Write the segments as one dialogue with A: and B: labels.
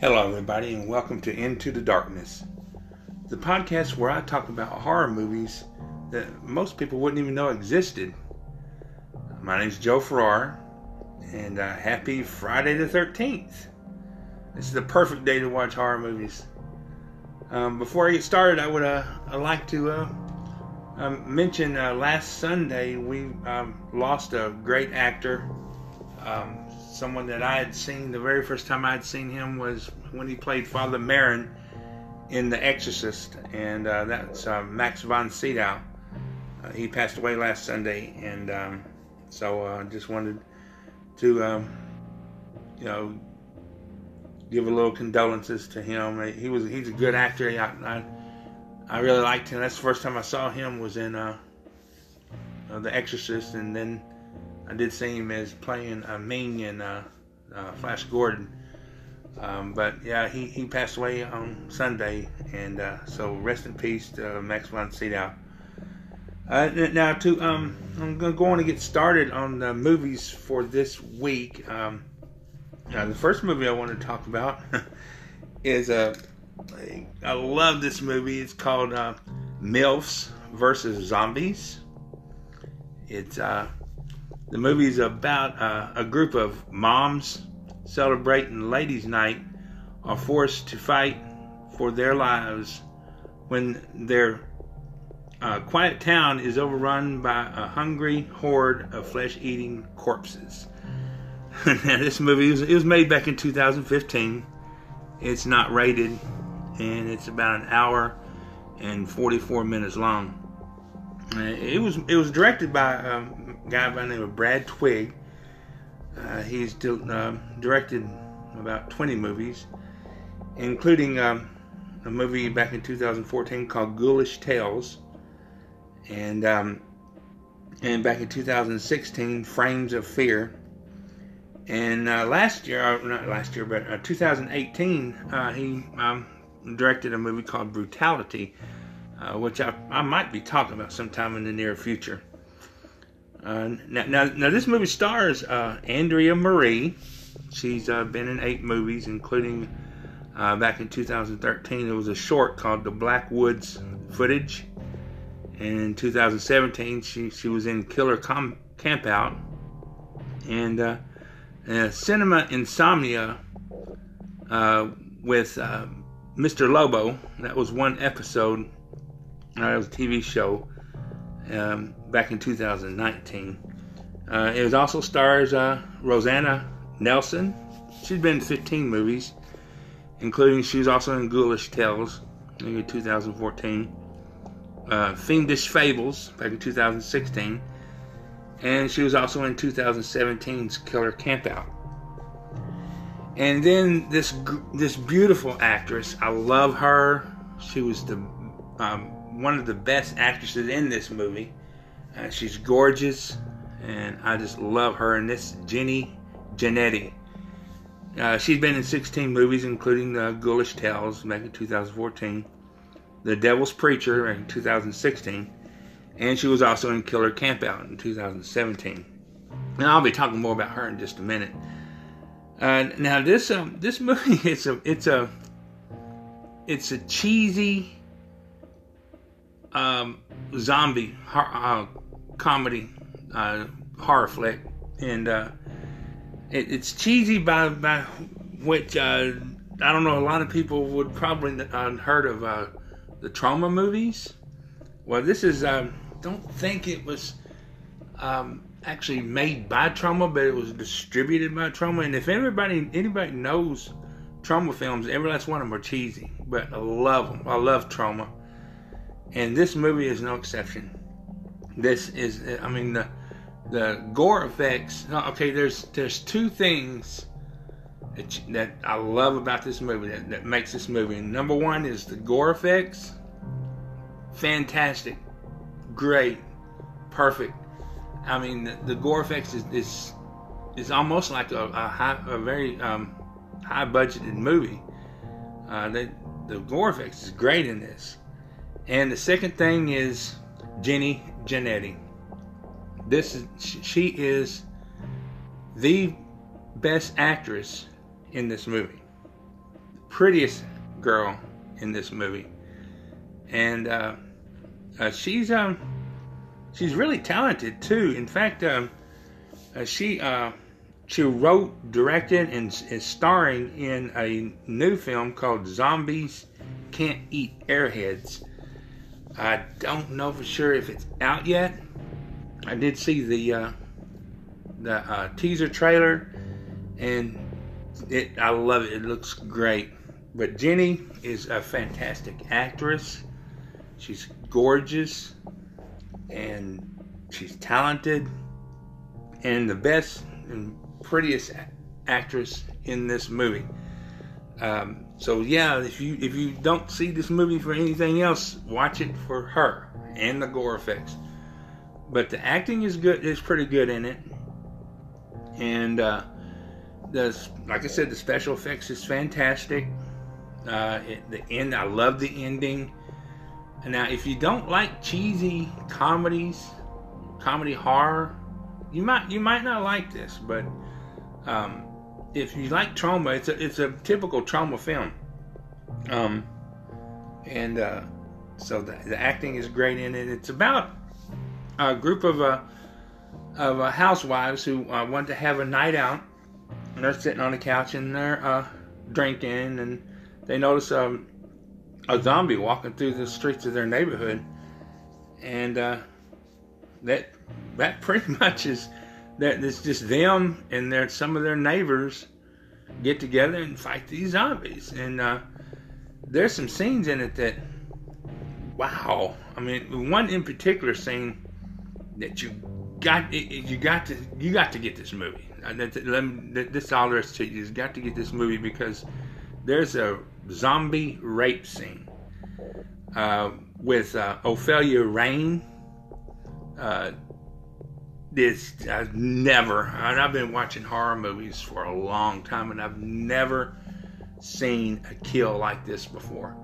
A: Hello, everybody, and welcome to Into the Darkness, the podcast where I talk about horror movies that most people wouldn't even know existed. My name is Joe Farrar, and uh, happy Friday the 13th. This is the perfect day to watch horror movies. Um, before I get started, I would uh, I'd like to uh, um, mention uh, last Sunday we um, lost a great actor, um, someone that I had seen the very first time I had seen him was when he played Father Merrin in The Exorcist, and uh, that's uh, Max von Sydow. Uh, he passed away last Sunday, and um, so I just wanted to, um, you know, give a little condolences to him. He was he's a good actor. I, I, I really liked him. That's the first time I saw him was in uh, uh, The Exorcist, and then I did see him as playing uh, Ming in uh, uh, Flash Gordon. Um, but yeah, he, he passed away on Sunday, and uh, so rest in peace to Max von Sydow. Uh, now, to um, I'm going to get started on the movies for this week. Um, now, the first movie I want to talk about is a. Uh, I love this movie. It's called uh, MILFs versus Zombies. It's uh, the movie is about uh, a group of moms celebrating Ladies' Night are forced to fight for their lives when their uh, quiet town is overrun by a hungry horde of flesh-eating corpses. now, this movie was, it was made back in 2015. It's not rated, and it's about an hour and 44 minutes long. Uh, it was it was directed by um, guy by the name of Brad Twigg. Uh, he's uh, directed about 20 movies, including um, a movie back in 2014 called Ghoulish Tales, and um, and back in 2016 Frames of Fear. And uh, last year, uh, not last year, but uh, 2018, uh, he um, directed a movie called Brutality, which I, I might be talking about sometime in the near future. Uh, now, now, now, this movie stars Andrea Marie. She's been in eight movies, including back in 2013, there was a short called The Black Woods Footage. And in 2017, she, she was in Killer Com- Camp Out. And uh, uh, Cinema Insomnia uh, with uh, Mr. Lobo. That was one episode. Uh, that was a TV show um, back in 2019. Uh, it also stars Rosanna Nelson. She's been in 15 movies, including she was also in Ghoulish Tales in 2014 uh, Fiendish Fables back in 2016, and she was also in 2017's Killer Campout. And then this this beautiful actress, I love her. She was the um, one of the best actresses in this movie. Uh, she's gorgeous, and I just love her. And this Jenny Janetti. Uh, she's been in 16 movies, including uh, Ghoulish Tales back in 2014. The Devil's Preacher in 2016, and she was also in Killer Campout in 2017. And I'll be talking more about her in just a minute. Uh, now this um, this movie it's a it's a it's a cheesy um, zombie uh, comedy uh, horror flick, and uh, it, it's cheesy by by which uh, I don't know a lot of people would probably uh, heard of uh, the Troma movies. Well, this is um, don't think it was um, actually made by Troma, but it was distributed by Troma. And if everybody anybody knows Troma films, every last one of them are cheesy, but I love them. I love Troma, and this movie is no exception. This is, I mean, the the gore effects. Okay, there's there's two things that, that I love about this movie that, that makes this movie. Number one is the gore effects. Fantastic, great, perfect. I mean, the, the gore effects is, is is almost like a, a high, a very um, high budgeted movie. Uh, the, the gore effects is great in this. And the second thing is Jenny Janetti. This is she is the best actress in this movie. prettiest girl in this movie, and uh, uh, she's um she's really talented too. In fact, um, uh, she uh, she wrote, directed, and is starring in a new film called Zombies Can't Eat Airheads. I don't know for sure if it's out yet. I did see the uh, the uh, teaser trailer, and it I love it. It looks great. But Jenny is a fantastic actress. She's gorgeous and she's talented and the best and prettiest actress in this movie. Um, so yeah, if you if you don't see this movie for anything else, watch it for her and the gore effects. But the acting is good; is pretty good in it, and uh, the like I said, the special effects is fantastic. Uh, it, the end, I love the ending. Now, if you don't like cheesy comedies, comedy horror, you might you might not like this. But um, if you like Troma, it's a it's a typical Troma film. Um, and uh, so the, the acting is great in it. It's about a group of uh, of uh, housewives who uh, want to have a night out, and they're sitting on the couch and they're uh, drinking, and they notice um, a zombie walking through the streets of their neighborhood, and uh, that that pretty much is that it's just them and their some of their neighbors get together and fight these zombies, and uh, there's some scenes in it that wow. I mean, one in particular scene that you got you got to you got to get this movie. Uh, this is all there is to you. You got to get this movie because there's a zombie rape scene uh, with uh, Ophelia Reign. This I've never. And I've been watching horror movies for a long time, and I've never seen a kill like this before.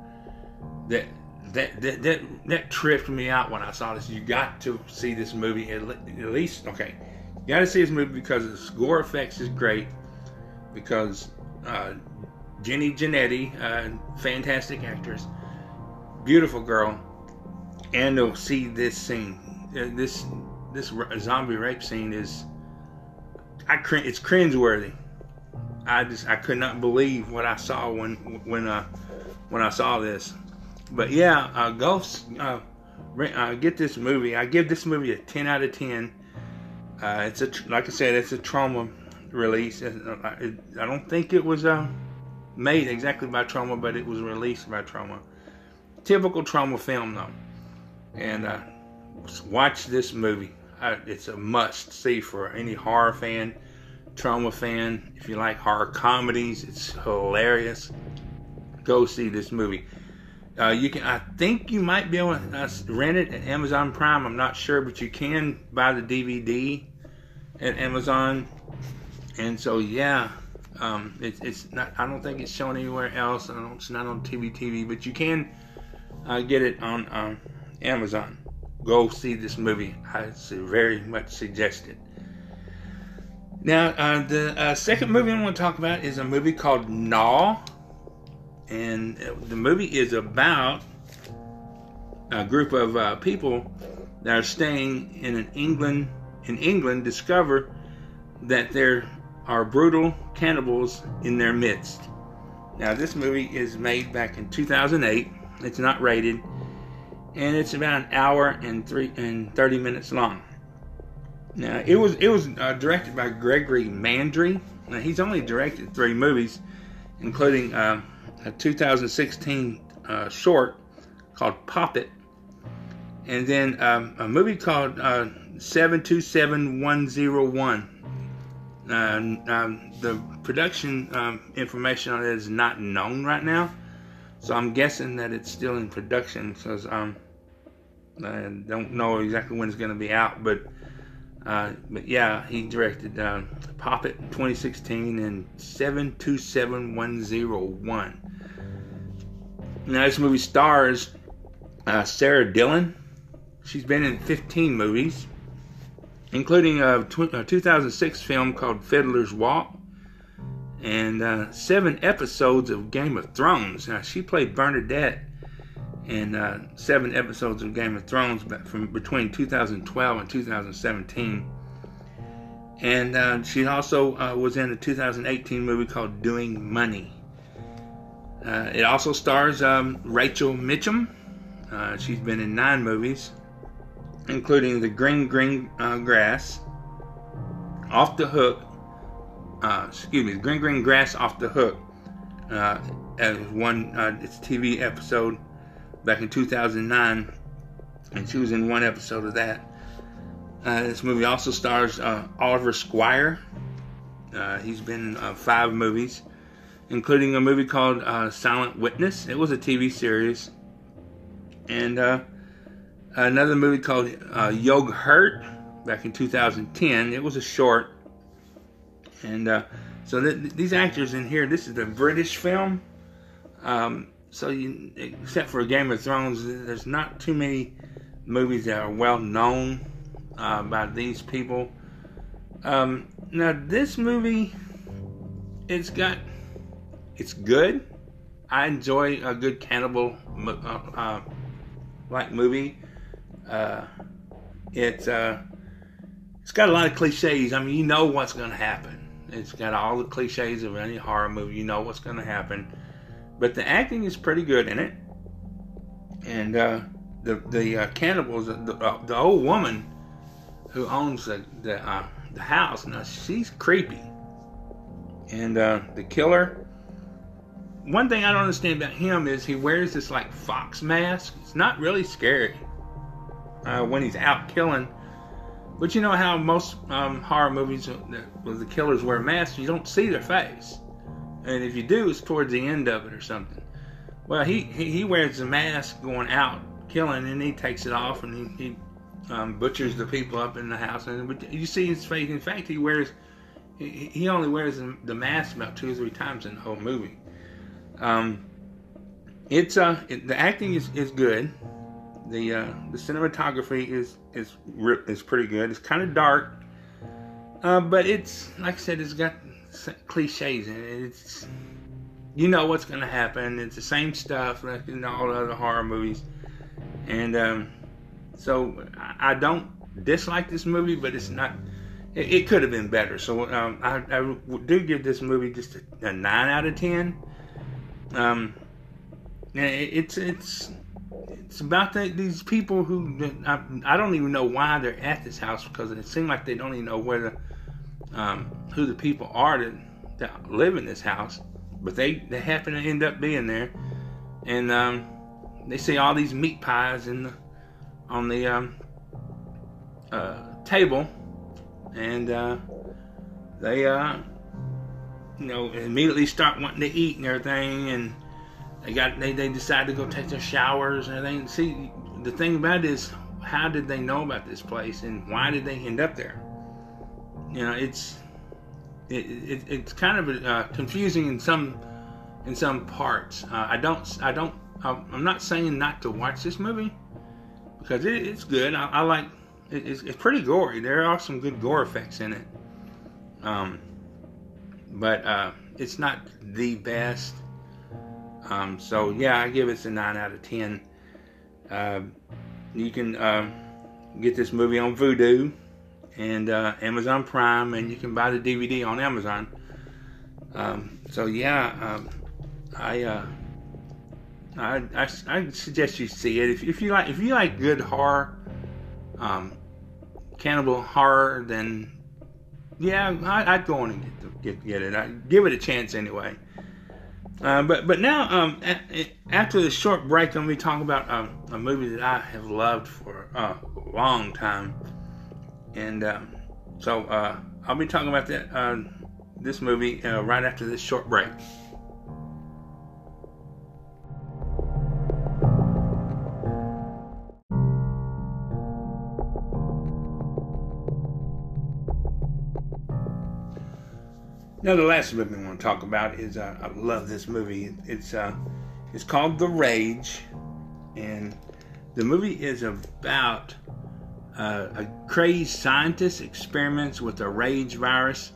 A: That that that that, that tripped me out when I saw this. You got to see this movie at, at least. Okay, you got to see this movie because the score effects is great. Because uh, Jenny Janetti, uh, fantastic actress, beautiful girl, and to see this scene, uh, this this zombie rape scene is, I cr- it's cringeworthy. I just I could not believe what I saw when when uh when I saw this. But yeah, uh, uh, uh, get this movie. I give this movie a 10 out of 10. Uh, it's a like I said, it's a Troma release. Uh, I don't think it was uh, made exactly by Troma, but it was released by Troma. Typical Troma film though, and uh, watch this movie. It's a must see for any horror fan, Troma fan. If you like horror comedies, it's hilarious. Go see this movie. Uh, you can, I think you might be able to uh, rent it at Amazon Prime. I'm not sure, but you can buy the DVD at Amazon. And so, yeah, um, it, it's not. I don't think it's shown anywhere else. I don't, it's not on TV TV, but you can uh, get it on um, Amazon. Go see this movie. I very much suggest it. Now, uh, the uh, second movie I want to talk about is a movie called Gnaw and the movie is about a group of uh, people that are staying in an England in England discover that there are brutal cannibals in their midst. Now, this movie is made back in 2008. It's not rated, and it's about an hour and three and 30 minutes long. Now, it was it was uh, directed by Gregory Mandry. Now, he's only directed three movies, including uh, a 2016 uh, short called Pop It, and then um, a movie called uh, 727101. Uh, um, the production um, information on it is not known right now, so I'm guessing that it's still in production because um, I don't know exactly when it's going to be out, but uh, but yeah, he directed uh, Pop It 2016 and 727101. Now, this movie stars uh, Sara Dylan. She's been in 15 movies, including a, tw- a 2006 film called Fiddler's Walk. and uh, seven episodes of Game of Thrones. Now, she played Bernadette in uh, seven episodes of Game of Thrones from between 2012 and 2017. And uh, she also uh, was in a 2018 movie called Doing Money. Uh, it also stars um, Rachel Mitchum. Uh, she's been in nine movies, including The Green Green uh, Grass, Off the Hook, excuse me, Green Green Grass Off the Hook, as one its TV episode back in 2009, and she was in one episode of that. Uh, this movie also stars uh, Oliver Squire. Uh, he's been in uh, five movies, including a movie called uh, Silent Witness. It was a TV series, and uh, another movie called Yogi Hurt back in 2010. It was a short, and so th- these actors in here. This is a British film. Um, so, you, except for Game of Thrones, there's not too many movies that are well known uh, by these people. Um, now, this movie, it's got, it's good. I enjoy a good cannibal uh, uh, like movie. Uh, it's uh, it's got a lot of cliches. I mean, you know what's going to happen. It's got all the cliches of any horror movie. You know what's going to happen but the acting is pretty good in it. And uh, the the uh, cannibals, the, uh, the old woman who owns the the, uh, the house, now she's creepy. And uh, the killer. One thing I don't understand about him is he wears this like fox mask. It's not really scary uh, when he's out killing. But you know how most um, horror movies, where the killers wear masks, you don't see their face and if you do, it's towards the end of it or something. Well, he he, wears the mask going out killing, and he takes it off, and he, he um, butchers the people up in the house. And you see his face. In fact, he wears he, he only wears the mask about two or three times in the whole movie. Um, it's uh it, the acting is, is good. The uh, the cinematography is is is pretty good. It's kind of dark, uh, but it's like I said, it's got cliches and it's you know what's going to happen. It's the same stuff like in all the other horror movies, and um, so I don't dislike this movie, but it's not. It, it could have been better. So um, I, I, do give this movie just a, a nine out of ten. Um, it's it's it's about the, these people who I, I, don't even know why they're at this house because it seems like they don't even know where the um, who the people are that, that live in this house, but they, they happen to end up being there. And um, they see all these meat pies in the, on the um, uh, table, and uh, they uh, you know immediately start wanting to eat and everything, and they got they, they decide to go take their showers and everything. See, the thing about it is, how did they know about this place, and why did they end up there? You know, it's it, it, it's kind of uh, confusing in some in some parts. Uh, I don't I don't I'm not saying not to watch this movie because it, it's good. I, I like it, it's, it's, pretty gory. There are some good gore effects in it, um, but uh, it's not the best. Um, so yeah, I give it a nine out of ten. Uh, you can uh, get this movie on Vudu and uh, Amazon Prime, and you can buy the DVD on Amazon. Um, so yeah, um, I, uh, I, I, I suggest you see it if, if you like if you like good horror, um, cannibal horror, then yeah, I, would go on and get, get get it. I give it a chance anyway. Uh, but but now um, after this short break, I'm going to be talking about a movie that I have loved for a long time. And um, so uh, I'll be talking about that uh, this movie uh, right after this short break. Now, the last movie I want to talk about is uh, I love this movie. It's uh, it's called The Rage, and the movie is about uh, a crazed scientist experiments with a rage virus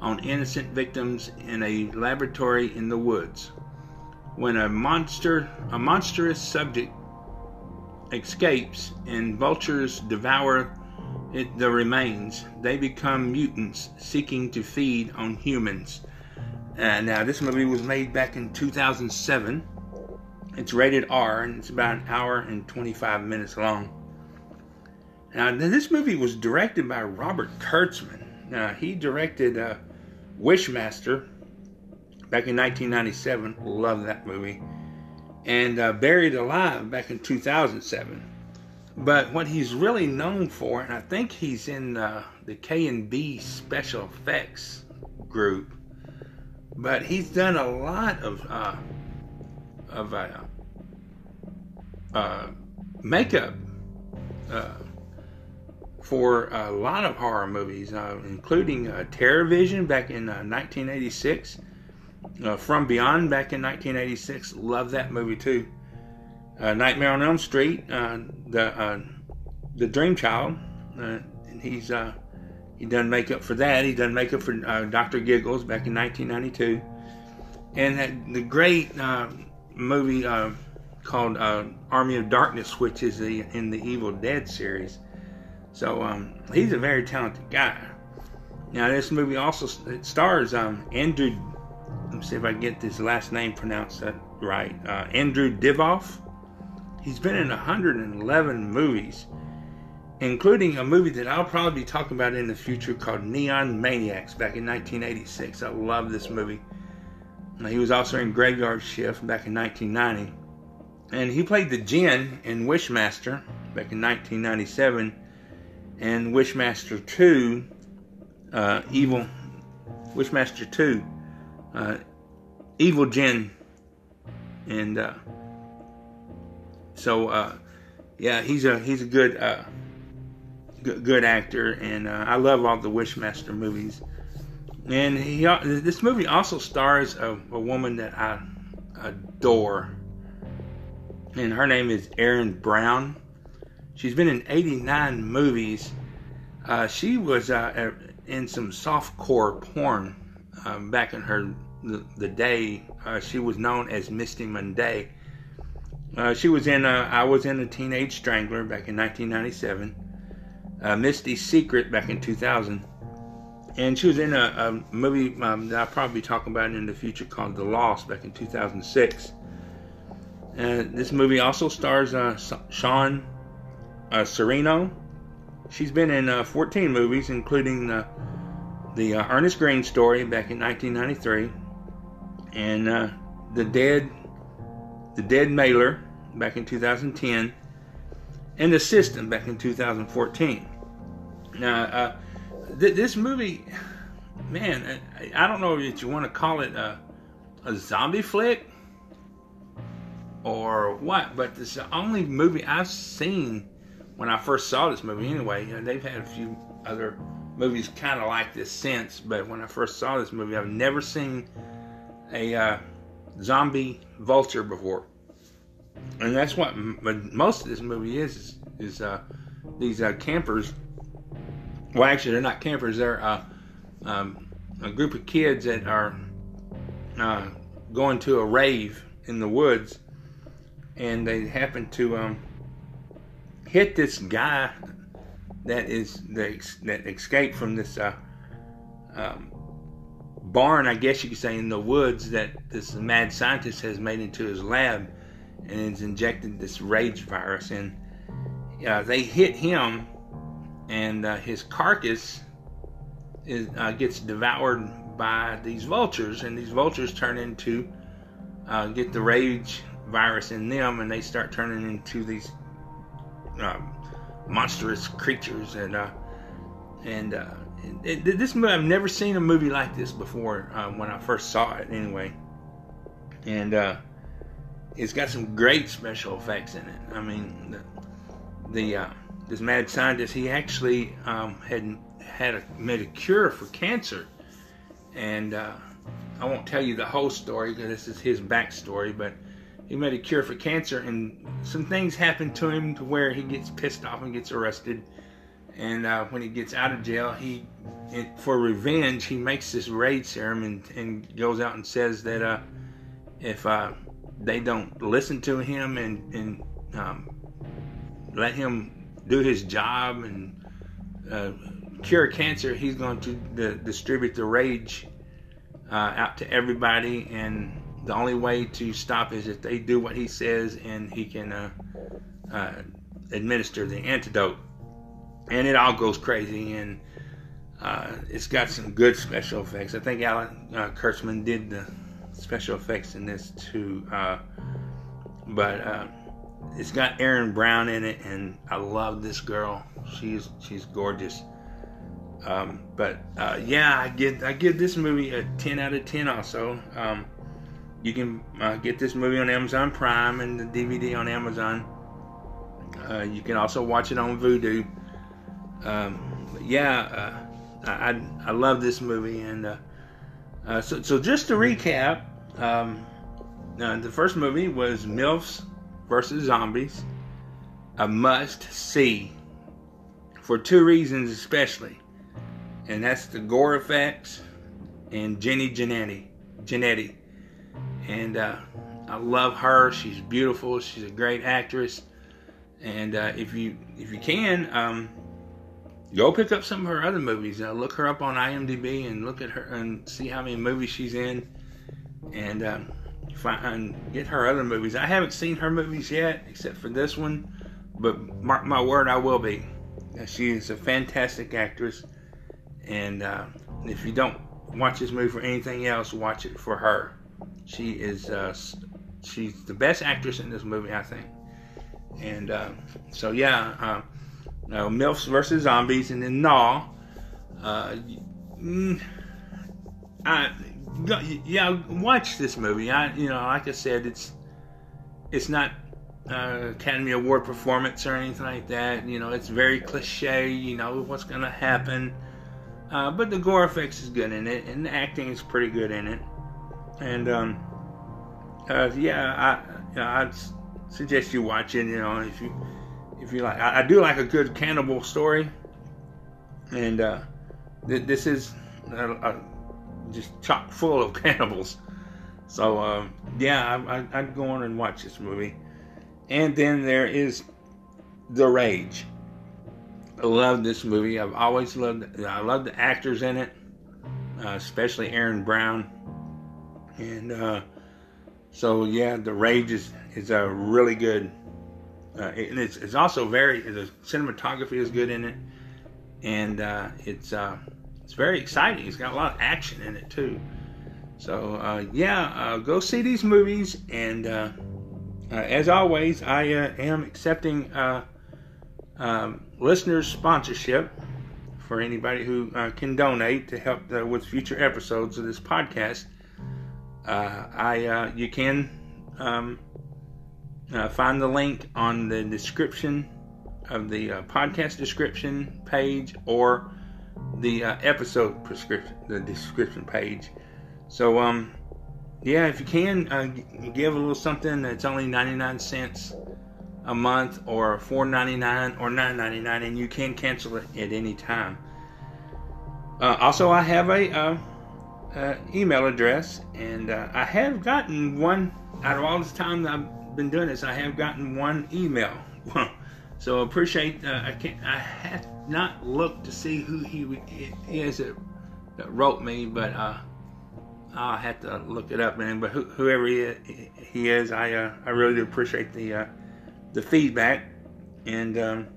A: on innocent victims in a laboratory in the woods. When a monster, a monstrous subject escapes and vultures devour it, the remains, they become mutants seeking to feed on humans. Uh, now, this movie was made back in 2007. It's rated R and it's about an hour and 25 minutes long. Now, this movie was directed by Robert Kurtzman. Now, he directed uh, Wishmaster back in 1997. Love that movie. And uh, Buried Alive back in 2007. But what he's really known for, and I think he's in uh, the KNB special effects group, but he's done a lot of uh, of uh, uh makeup uh, for a lot of horror movies, uh, including uh, Terror Vision back in 1986, From Beyond back in 1986. Love that movie too. Nightmare on Elm Street, the the Dream Child, and he's he done makeup for that. He done makeup for uh, Dr. Giggles back in 1992. And the great uh, movie uh, called uh, Army of Darkness, which is the, in the Evil Dead series. So um, he's a very talented guy. Now, this movie also stars um, Andrew. Let me see if I can get this last name pronounced right. Uh, Andrew Divoff. He's been in 111 movies including a movie that I'll probably be talking about in the future called Neon Maniacs back in 1986. I love this movie. He was also in Graveyard Shift back in 1990. And he played the Djinn in Wishmaster back in 1997 and Wishmaster 2, uh, Evil, Wishmaster 2, uh, Evil Djinn. And uh, so, uh, yeah, he's a he's a good uh, good actor, and uh, I love all the Wishmaster movies. And he, this movie also stars a, a woman that I adore, and her name is Erin Brown. She's been in 89 movies. Uh, she was uh, in some softcore porn um, back in her the, the day. Uh, she was known as Misty Mundae. Uh, she was in. Uh, I was in a Teenage Strangler back in 1997 uh, Misty's Secret back in 2000. And she was in a, a movie um, that I'll probably talking about in the future called The Lost back in 2006. Uh, this movie also stars Sean uh, Sereno. She's been in uh, 14 movies, including uh, the uh, Ernest Green story back in 1993, and the Dead, the Dead Mailer back in 2010, and The System back in 2014. Now, uh, th- this movie, man, I, I, don't know if you want to call it a, a zombie flick or what, but it's the only movie I've seen when I first saw this movie anyway. You know, they've had a few other movies kind of like this since, but when I first saw this movie, I've never seen a uh, zombie vulture before and that's what most of this movie is is, is uh, these uh, campers. Well, actually, they're not campers. They're uh, um, a group of kids that are uh, going to a rave in the woods, and they happen to um, hit this guy that is the, that escaped from this uh, um, barn, I guess you could say, in the woods that this mad scientist has made into his lab and it's injected this rage virus. And uh, they hit him and uh, his carcass is, uh, gets devoured by these vultures. And these vultures turn into uh, get the rage virus in them and they start turning into these um, monstrous creatures and uh, and uh, it, this movie I've never seen a movie like this before when I first saw it anyway and it's got some great special effects in it. I mean, the, the uh, this mad scientist he actually um, had had a, made a cure for cancer, and uh, I won't tell you the whole story because this is his backstory, but he made a cure for cancer, and some things happen to him to where he gets pissed off and gets arrested, And uh, when he gets out of jail, he for revenge he makes this raid serum and, and goes out and says that uh, if uh, they don't listen to him and, and um, let him do his job and uh, cure cancer, he's going to distribute the rage uh, out to everybody. And the only way to stop is if they do what he says and he can uh, uh, administer the antidote. And it all goes crazy. And uh, it's got some good special effects. I think Alan uh, Kurtzman did the special effects in this too. Uh, but it's got Erin Brown in it, and I love this girl. She's she's gorgeous. Um, but uh, yeah, I give I give this movie a 10 out of 10. Also, um, you can uh, get this movie on Amazon Prime and the DVD on Amazon. Uh, you can also watch it on Vudu. Um, yeah, uh, I, I, love this movie, and uh, uh, so so just to recap, um, the first movie was MILFs versus Zombies, a must see for two reasons especially and that's the gore effects and Jenny Janetti. Janetti. And uh, I love her. She's beautiful. She's a great actress. And uh, if you if you can, um, go pick up some of her other movies. Uh, look her up on IMDb and look at her and see how many movies she's in, and um, find get her other movies. I haven't seen her movies yet, except for this one, but mark my word, I will be. She is a fantastic actress and uh, if you don't watch this movie for anything else, watch it for her. She is uh, she's the best actress in this movie, I think. And uh, so yeah, uh, MILFs versus Zombies, and then Gnaw. Uh, mm, I, yeah, watch this movie. I, you know, like I said, it's it's not uh, Academy Award performance or anything like that. You know, it's very cliche. You know what's gonna happen. Uh, but the gore effects is good in it, and the acting is pretty good in it. And um, uh, yeah, I you know, I'd suggest you watch it. You know, if you if you like, I, I do like a good cannibal story, and uh, th- this is just chock full of cannibals. So um, yeah, I, I'd go on and watch this movie. And then there is The Rage. I love this movie. I've always loved. I love the actors in it, uh, especially Erin Brown, and uh, so yeah, The Rage is is a really good. Uh, and it's, it's also very the cinematography is good in it, and uh, it's uh, it's very exciting. It's got a lot of action in it too. So uh, yeah, go see these movies, and as always, I am accepting. Um, listeners sponsorship for anybody who uh, can donate to help uh, with future episodes of this podcast. Uh, I uh, you can um, uh, find the link on the description of the uh, podcast description page or the episode prescription the description page. So um yeah, if you can give a little something that's only 99 cents a month or $4.99 or $9.99 and you can cancel it at any time. Uh, also, I have a uh, uh, email address and uh, I have gotten one out of all this time that I've been doing this. I have gotten one email. so appreciate. Uh, I can't. I have not looked to see who he is that, that wrote me, but uh, I'll have to look it up. Man, but whoever he is, he is I I really do appreciate the the feedback. And um,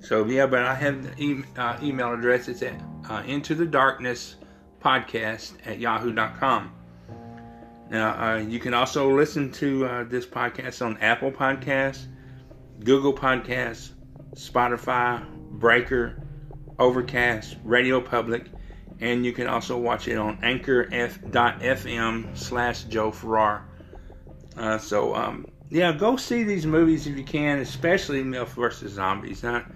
A: so, yeah, but I have the e- uh, email address. It's at uh, into the darkness podcast at yahoo.com. Now, uh, you can also listen to uh, this podcast on Apple Podcasts, Google Podcasts, Spotify, Breaker, Overcast, Radio Public, and you can also watch it on anchor.fm slash Joe Farrar. Uh, so um, yeah, go see these movies if you can, especially MILF versus Zombies. Not,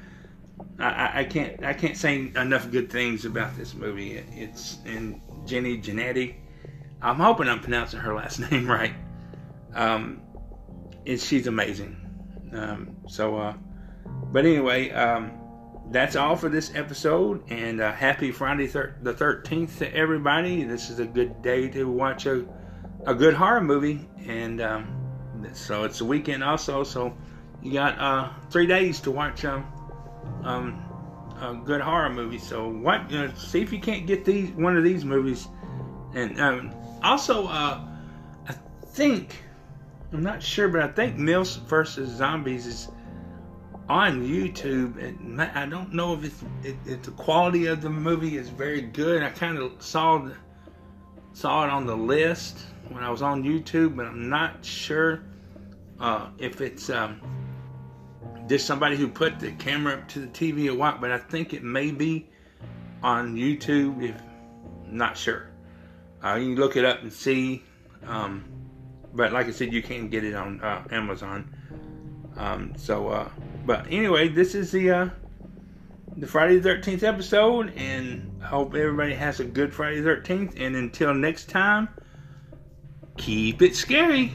A: I, I can't I can't say enough good things about this movie. It's in Jenny Janetti. I'm hoping I'm pronouncing her last name right. Um, and she's amazing. Um, so, uh, but anyway, um, that's all for this episode. And uh, happy Friday thir- the 13th to everybody. This is a good day to watch a, a good horror movie. And um, so it's a weekend also. So you got uh, three days to watch um, um, a good horror movie. So what? Uh, see if you can't get these one of these movies. And um, also, uh, I think I'm not sure, but I think Mills versus Zombies is on YouTube. And I don't know if it's if the quality of the movie is very good. I kind of saw the, saw it on the list when I was on YouTube, but I'm not sure uh, if it's um, just somebody who put the camera up to the TV or what. But I think it may be on YouTube. If not sure, uh, you can look it up and see. Um, but like I said, you can get it on uh, Amazon. Um, so, uh, but anyway, this is the uh, the Friday the Thirteenth episode, and I hope everybody has a good Friday the Thirteenth. And until next time, keep it scary.